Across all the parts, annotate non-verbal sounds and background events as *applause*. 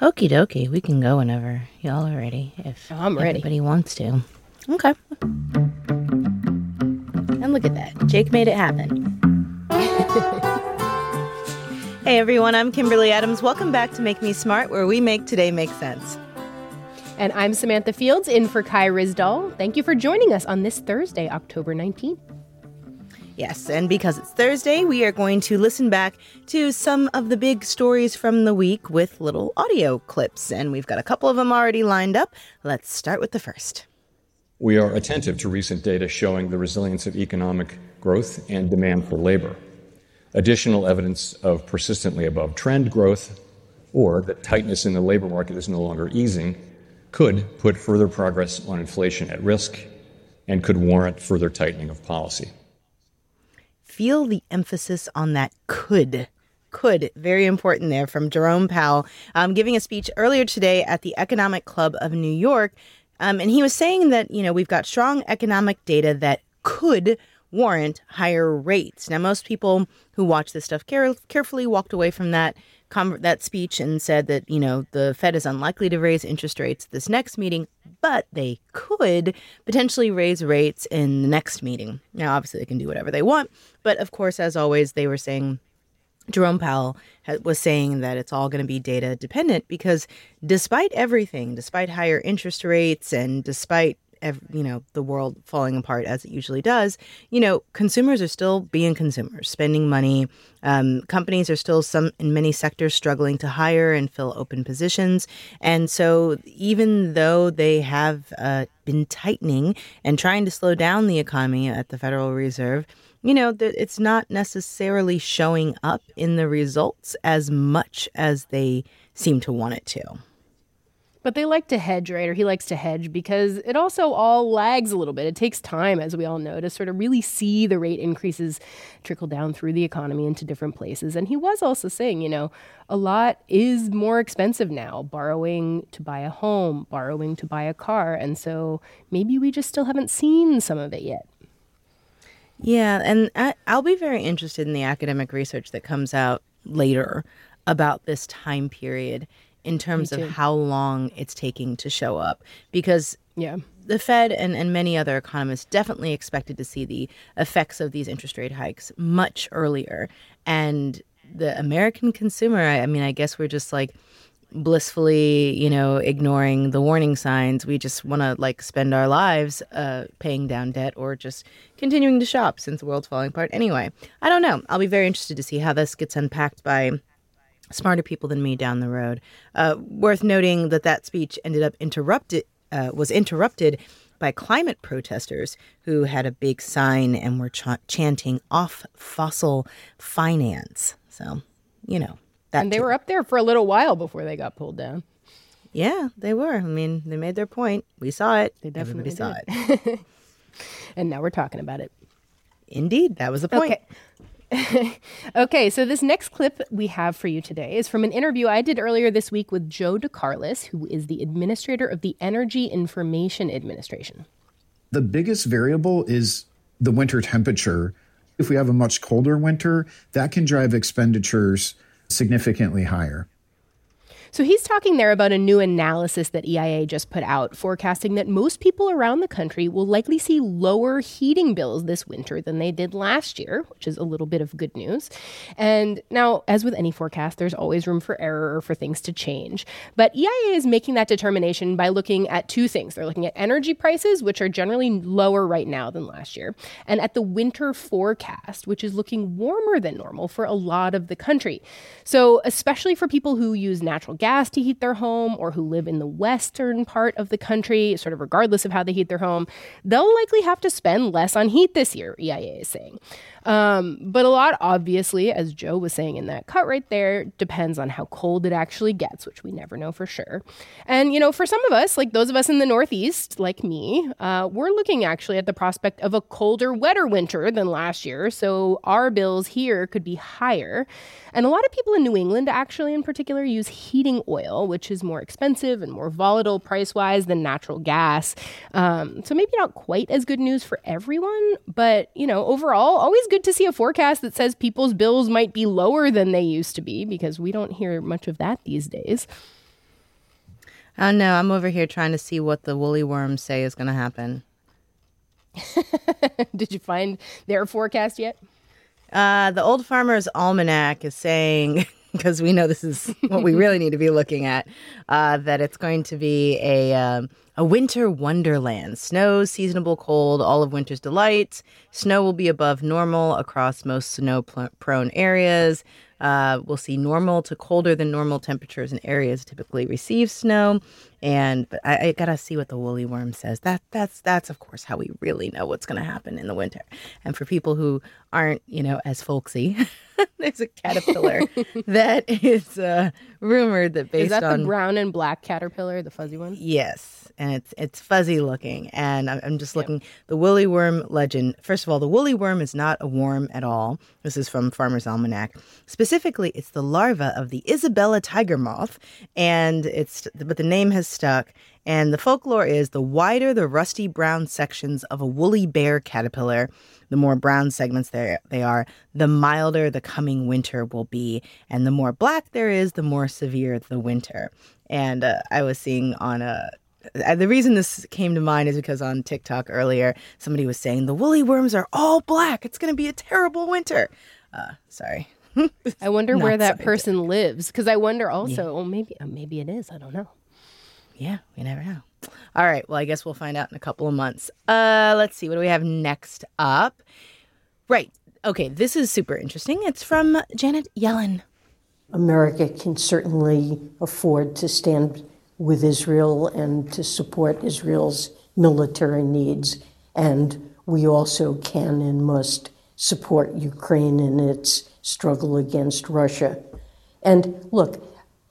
Okie dokie, we can go whenever y'all are ready. If oh, I'm ready. Everybody wants to. Okay. And look at that, Jake made it happen. *laughs* hey everyone, I'm Kimberly Adams. Welcome back to Make Me Smart, where we make today make sense. And I'm Samantha Fields in for Kai Ryssdal. Thank you for joining us on this Thursday, October 19th. Yes, and because it's Thursday, we are going to listen back to some of the big stories from the week with little audio clips. And we've got a couple of them already lined up. Let's start with the first. We are attentive to recent data showing the resilience of economic growth and demand for labor. Additional evidence of persistently above trend growth or that tightness in the labor market is no longer easing could put further progress on inflation at risk and could warrant further tightening of policy feel the emphasis on that could. Could, very important there from Jerome Powell, um, giving a speech earlier today at the Economic Club of New York. Um, and he was saying that, you know, we've got strong economic data that could warrant higher rates. Now, most people who watch this stuff care- carefully walked away from that com- that speech and said that you know the Fed is unlikely to raise interest rates this next meeting, but they could potentially raise rates in the next meeting. Now, obviously, they can do whatever they want, but of course, as always, they were saying. Jerome Powell was saying that it's all going to be data dependent because despite everything, despite higher interest rates and despite you know the world falling apart as it usually does you know consumers are still being consumers spending money. Um, companies are still some in many sectors struggling to hire and fill open positions. And so even though they have uh, been tightening and trying to slow down the economy at the federal reserve you know it's not necessarily showing up in the results as much as they seem to want it to but they like to hedge, right? Or he likes to hedge because it also all lags a little bit. It takes time, as we all know, to sort of really see the rate increases trickle down through the economy into different places. And he was also saying, you know, a lot is more expensive now borrowing to buy a home, borrowing to buy a car. And so maybe we just still haven't seen some of it yet. Yeah. And I, I'll be very interested in the academic research that comes out later about this time period in terms of how long it's taking to show up because yeah the Fed and, and many other economists definitely expected to see the effects of these interest rate hikes much earlier. And the American consumer, I, I mean, I guess we're just like blissfully, you know, ignoring the warning signs. We just want to like spend our lives uh, paying down debt or just continuing to shop since the world's falling apart. Anyway, I don't know. I'll be very interested to see how this gets unpacked by smarter people than me down the road. Uh, worth noting that that speech ended up interrupted, uh, was interrupted by climate protesters who had a big sign and were ch- chanting off fossil finance. So, you know, that and they too. were up there for a little while before they got pulled down. Yeah, they were. I mean, they made their point. We saw it. They definitely Everybody saw it. *laughs* and now we're talking about it. Indeed, that was the point. Okay. Okay, so this next clip we have for you today is from an interview I did earlier this week with Joe DeCarolis, who is the administrator of the Energy Information Administration. The biggest variable is the winter temperature. If we have a much colder winter, that can drive expenditures significantly higher. So he's talking there about a new analysis that EIA just put out, forecasting that most people around the country will likely see lower heating bills this winter than they did last year, which is a little bit of good news. And now, as with any forecast, there's always room for error or for things to change. But EIA is making that determination by looking at two things. They're looking at energy prices, which are generally lower right now than last year, and at the winter forecast, which is looking warmer than normal for a lot of the country. So, especially for people who use natural gas to heat their home or who live in the western part of the country, sort of regardless of how they heat their home, they'll likely have to spend less on heat this year, EIA is saying. Um, but a lot, obviously, as Joe was saying in that cut right there, depends on how cold it actually gets, which we never know for sure. And, you know, for some of us, like those of us in the Northeast, like me, uh, we're looking actually at the prospect of a colder, wetter winter than last year. So our bills here could be higher. And a lot of people in New England, actually, in particular, use heating oil, which is more expensive and more volatile price wise than natural gas. Um, so maybe not quite as good news for everyone, but, you know, overall, always good to see a forecast that says people's bills might be lower than they used to be because we don't hear much of that these days. Oh no, I'm over here trying to see what the woolly worms say is going to happen. *laughs* Did you find their forecast yet? Uh, the Old Farmer's Almanac is saying, because we know this is what we really need to be looking at, uh, that it's going to be a um, a winter wonderland. Snow, seasonable cold, all of winter's delights. Snow will be above normal across most snow-prone areas. Uh, we'll see normal to colder than normal temperatures in areas typically receive snow. And but I, I, gotta see what the woolly worm says. That that's that's of course how we really know what's gonna happen in the winter. And for people who aren't, you know, as folksy, *laughs* there's a caterpillar *laughs* that is uh, rumored that based is that on the brown and black caterpillar, the fuzzy one. Yes, and it's it's fuzzy looking. And I'm, I'm just looking yep. the woolly worm legend. First of all, the woolly worm is not a worm at all. This is from Farmer's Almanac. Specifically, it's the larva of the Isabella tiger moth, and it's but the name has stuck. And the folklore is the wider the rusty brown sections of a woolly bear caterpillar, the more brown segments there they are, the milder the coming winter will be. And the more black there is, the more severe the winter. And uh, I was seeing on a uh, the reason this came to mind is because on TikTok earlier, somebody was saying the woolly worms are all black. It's going to be a terrible winter. Uh, sorry. *laughs* I wonder where that person lives because I wonder also. Yeah. Oh, maybe uh, maybe it is. I don't know. Yeah, we never know. All right. Well, I guess we'll find out in a couple of months. Uh, let's see. What do we have next up? Right. Okay. This is super interesting. It's from Janet Yellen. America can certainly afford to stand with Israel and to support Israel's military needs. And we also can and must support Ukraine in its struggle against Russia. And look,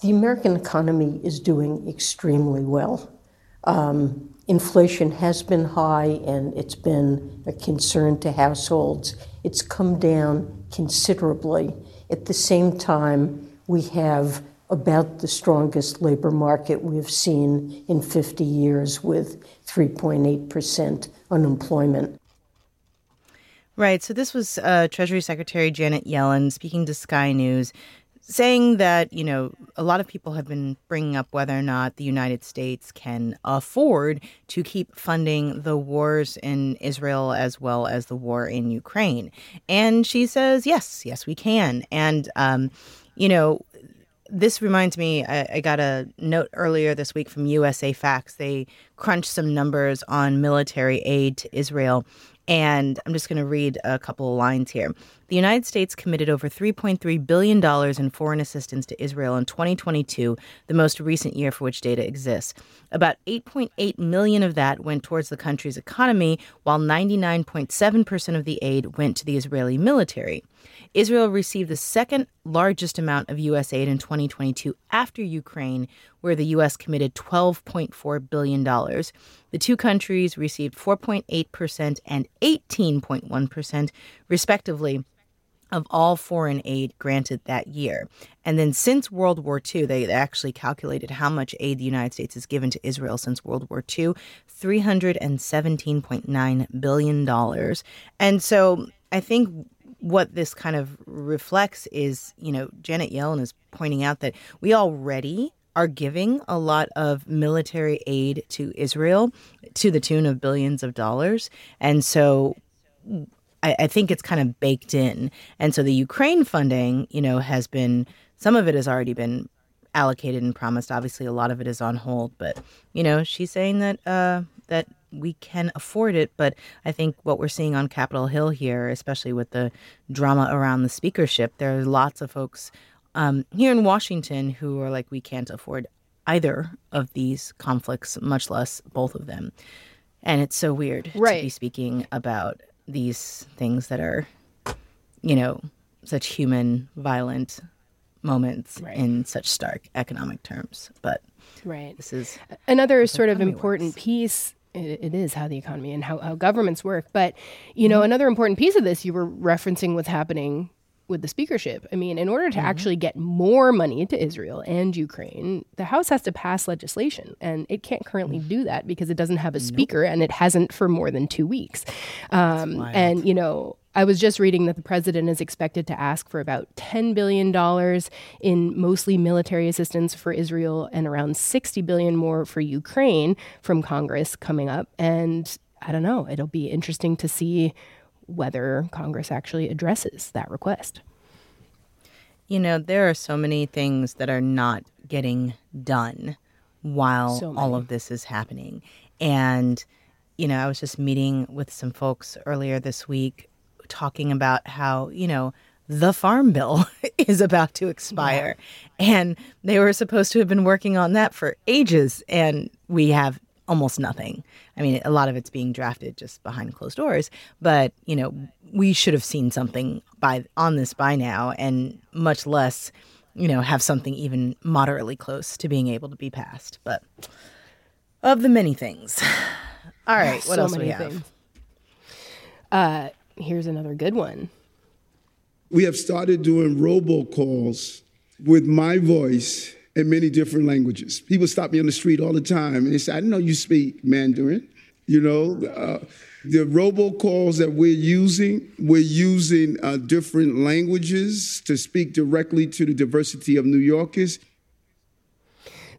the American economy is doing extremely well. Um, inflation has been high and it's been a concern to households. It's come down considerably. At the same time, we have about the strongest labor market we've seen in 50 years with 3.8% unemployment. Right. So this was uh, Treasury Secretary Janet Yellen speaking to Sky News saying that you know a lot of people have been bringing up whether or not the United States can afford to keep funding the wars in Israel as well as the war in Ukraine, and she says yes, yes we can, and um, you know. This reminds me, I, I got a note earlier this week from USA Facts. They crunched some numbers on military aid to Israel, and I'm just going to read a couple of lines here. The United States committed over $3.3 billion in foreign assistance to Israel in 2022, the most recent year for which data exists. About 8.8 million of that went towards the country's economy, while 99.7% of the aid went to the Israeli military. Israel received the second largest amount of U.S. aid in 2022 after Ukraine, where the U.S. committed $12.4 billion. The two countries received 4.8% and 18.1%, respectively, of all foreign aid granted that year. And then since World War II, they actually calculated how much aid the United States has given to Israel since World War II $317.9 billion. And so I think what this kind of reflects is, you know, Janet Yellen is pointing out that we already are giving a lot of military aid to Israel to the tune of billions of dollars. And so I, I think it's kind of baked in. And so the Ukraine funding, you know, has been some of it has already been allocated and promised. Obviously, a lot of it is on hold. But you know, she's saying that uh, that we can afford it. But I think what we're seeing on Capitol Hill here, especially with the drama around the speakership, there are lots of folks um, here in Washington who are like, we can't afford either of these conflicts, much less both of them. And it's so weird right. to be speaking about these things that are, you know, such human, violent moments right. in such stark economic terms. But right, this is another sort of important works. piece it, it is how the economy and how, how governments work. But, you know, mm-hmm. another important piece of this you were referencing what's happening with the speakership. I mean, in order to mm-hmm. actually get more money to Israel and Ukraine, the House has to pass legislation, and it can't currently do that because it doesn't have a speaker, nope. and it hasn't for more than two weeks. Um, and you know, I was just reading that the president is expected to ask for about $10 billion in mostly military assistance for Israel and around 60 billion more for Ukraine from Congress coming up. And I don't know, it'll be interesting to see whether Congress actually addresses that request. You know, there are so many things that are not getting done while so all of this is happening. And, you know, I was just meeting with some folks earlier this week talking about how, you know, the farm bill *laughs* is about to expire. Yeah. And they were supposed to have been working on that for ages. And we have almost nothing. I mean, a lot of it's being drafted just behind closed doors, but you know, we should have seen something by on this by now, and much less, you know, have something even moderately close to being able to be passed. But of the many things, *sighs* all right, *sighs* what so else we have? Things. Uh, here's another good one. We have started doing robocalls with my voice in many different languages. People stop me on the street all the time and they say, I didn't know you speak Mandarin. You know, uh, the robocalls that we're using, we're using uh, different languages to speak directly to the diversity of New Yorkers.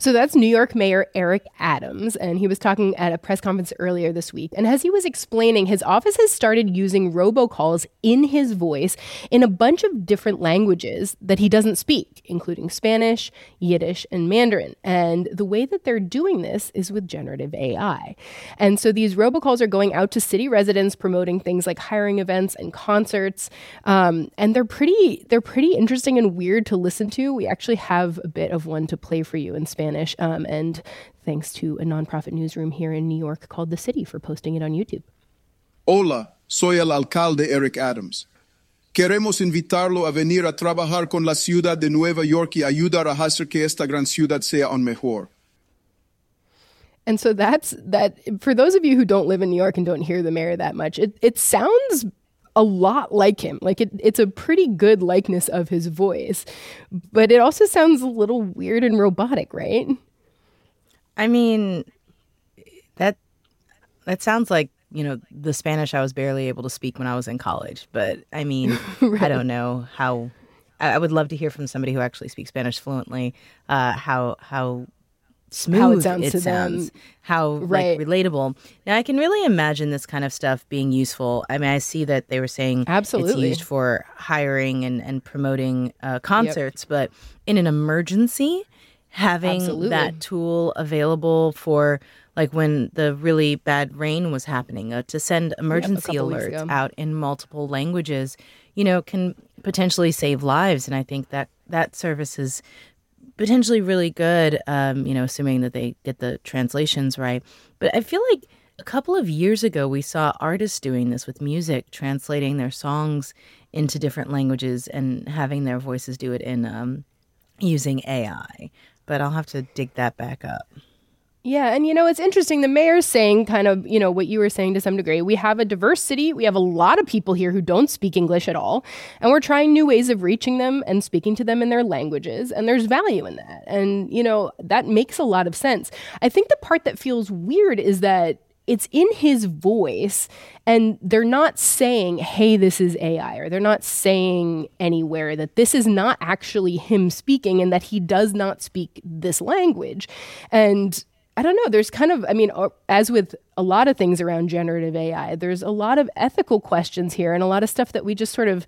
So that's New York Mayor Eric Adams, and he was talking at a press conference earlier this week. And as he was explaining, his office has started using robocalls in his voice in a bunch of different languages that he doesn't speak, including Spanish, Yiddish, and Mandarin. And the way that they're doing this is with generative AI. And so these robocalls are going out to city residents, promoting things like hiring events and concerts. Um, and they're pretty they're pretty interesting and weird to listen to. We actually have a bit of one to play for you in Spanish. Spanish. Um, and thanks to a nonprofit newsroom here in New York called The City for posting it on YouTube. Hola, soy el alcalde Eric Adams. Queremos invitarlo a venir a trabajar con la ciudad de Nueva York y ayudar a hacer que esta gran ciudad sea aún mejor. And so that's that. For those of you who don't live in New York and don't hear the mayor that much, it, it sounds a lot like him. Like it, it's a pretty good likeness of his voice, but it also sounds a little weird and robotic, right? I mean, that that sounds like you know the Spanish I was barely able to speak when I was in college. But I mean, *laughs* right. I don't know how. I would love to hear from somebody who actually speaks Spanish fluently. Uh, how how smooth how it sounds, it sounds how right. like relatable. Now I can really imagine this kind of stuff being useful. I mean, I see that they were saying absolutely it's used for hiring and and promoting uh, concerts, yep. but in an emergency, having absolutely. that tool available for like when the really bad rain was happening uh, to send emergency yep, alerts out in multiple languages, you know, can potentially save lives. And I think that that service is potentially really good, um, you know, assuming that they get the translations right. But I feel like a couple of years ago, we saw artists doing this with music, translating their songs into different languages and having their voices do it in um, using AI. But I'll have to dig that back up. Yeah, and you know, it's interesting. The mayor's saying kind of, you know, what you were saying to some degree. We have a diverse city. We have a lot of people here who don't speak English at all. And we're trying new ways of reaching them and speaking to them in their languages. And there's value in that. And, you know, that makes a lot of sense. I think the part that feels weird is that it's in his voice and they're not saying hey this is ai or they're not saying anywhere that this is not actually him speaking and that he does not speak this language and I don't know. There's kind of, I mean, uh, as with a lot of things around generative AI, there's a lot of ethical questions here and a lot of stuff that we just sort of,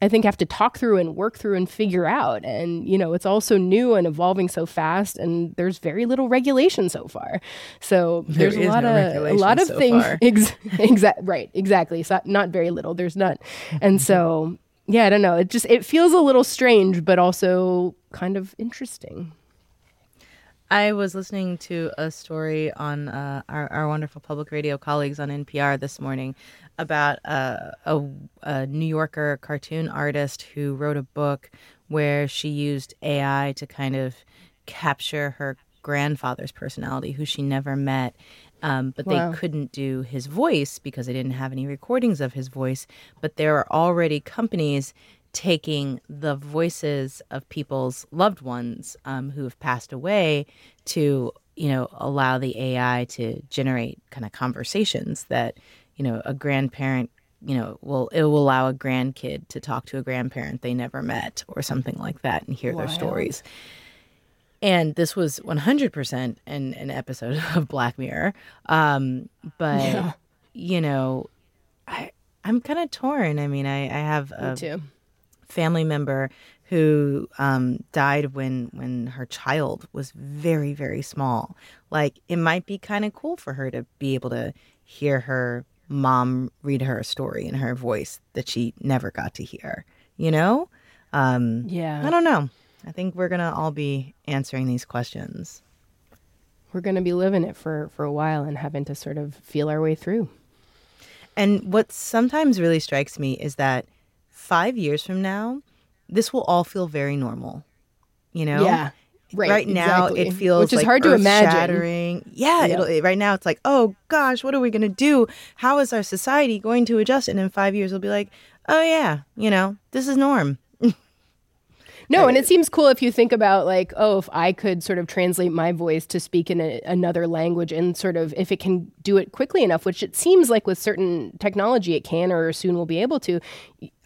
I think, have to talk through and work through and figure out. And, you know, it's also new and evolving so fast, and there's very little regulation so far. So there there's a lot no of, a lot of so things. *laughs* Ex- exa- right, exactly. So not very little. There's none. And so, yeah, I don't know. It just, it feels a little strange, but also kind of interesting. I was listening to a story on uh, our, our wonderful public radio colleagues on NPR this morning about uh, a, a New Yorker cartoon artist who wrote a book where she used AI to kind of capture her grandfather's personality, who she never met. Um, but wow. they couldn't do his voice because they didn't have any recordings of his voice. But there are already companies taking the voices of people's loved ones um, who have passed away to you know allow the AI to generate kind of conversations that you know a grandparent you know will it will allow a grandkid to talk to a grandparent they never met or something like that and hear their stories. And this was 100% an, an episode *laughs* of Black Mirror. Um, but, you know, I, I'm kind of torn. I mean, I, I have a too. Family member who um, died when when her child was very very small. Like it might be kind of cool for her to be able to hear her mom read her a story in her voice that she never got to hear. You know? Um, Yeah. I don't know. I think we're gonna all be answering these questions. We're going to be living it for, for a while and having to sort of feel our way through. And what sometimes really strikes me is that five years from now, this will all feel very normal. You know? Yeah. Right, now, exactly. it feels Which is like hard to imagine. earth-shattering. Yeah, Yeah. Right now it's like, oh gosh, what are we gonna do? How is our society going to adjust? And in five years, we'll be like, oh yeah, you know, this is norm. No, and it seems cool if you think about like, oh, if I could sort of translate my voice to speak in a, another language and sort of if it can do it quickly enough, which it seems like with certain technology it can or soon will be able to.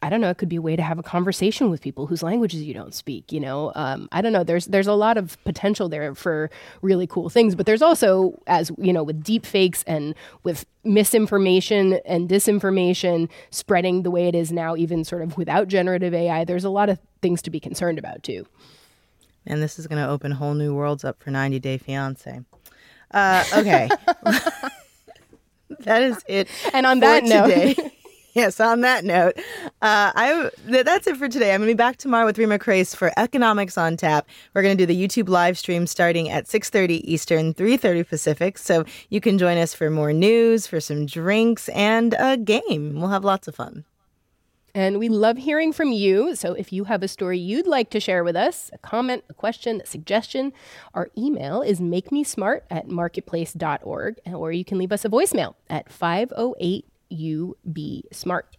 I don't know. It could be a way to have a conversation with people whose languages you don't speak. You know, um, I don't know. There's there's a lot of potential there for really cool things, but there's also, as you know, with deep fakes and with misinformation and disinformation spreading the way it is now, even sort of without generative AI. There's a lot of things to be concerned about too. And this is gonna open whole new worlds up for 90 Day Fiance. Uh, okay, *laughs* that is it. And on that note- today. *laughs* Yes, on that note, uh, I th- that's it for today. I'm going to be back tomorrow with Reema Khrais for Economics on Tap. We're going to do the YouTube live stream starting at 6:30 Eastern, 3:30 Pacific. So you can join us for more news, for some drinks, and a game. We'll have lots of fun. And we love hearing from you. So if you have a story you'd like to share with us, a comment, a question, a suggestion, our email is makemesmart at marketplace.org, or you can leave us a voicemail at 508 UB Smart.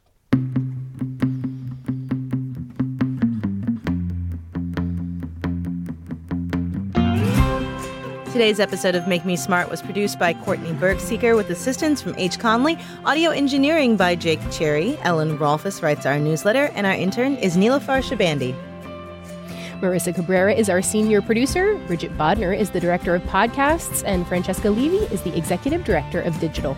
Today's episode of Make Me Smart was produced by Courtney Bergsieker with assistance from H. Conley, audio engineering by Jake Cherry. Ellen Rolfes writes our newsletter, and our intern is Neelafar Shabandi. Marissa Cabrera is our senior producer, Bridget Bodner is the director of podcasts, and Francesca Levy is the executive director of digital.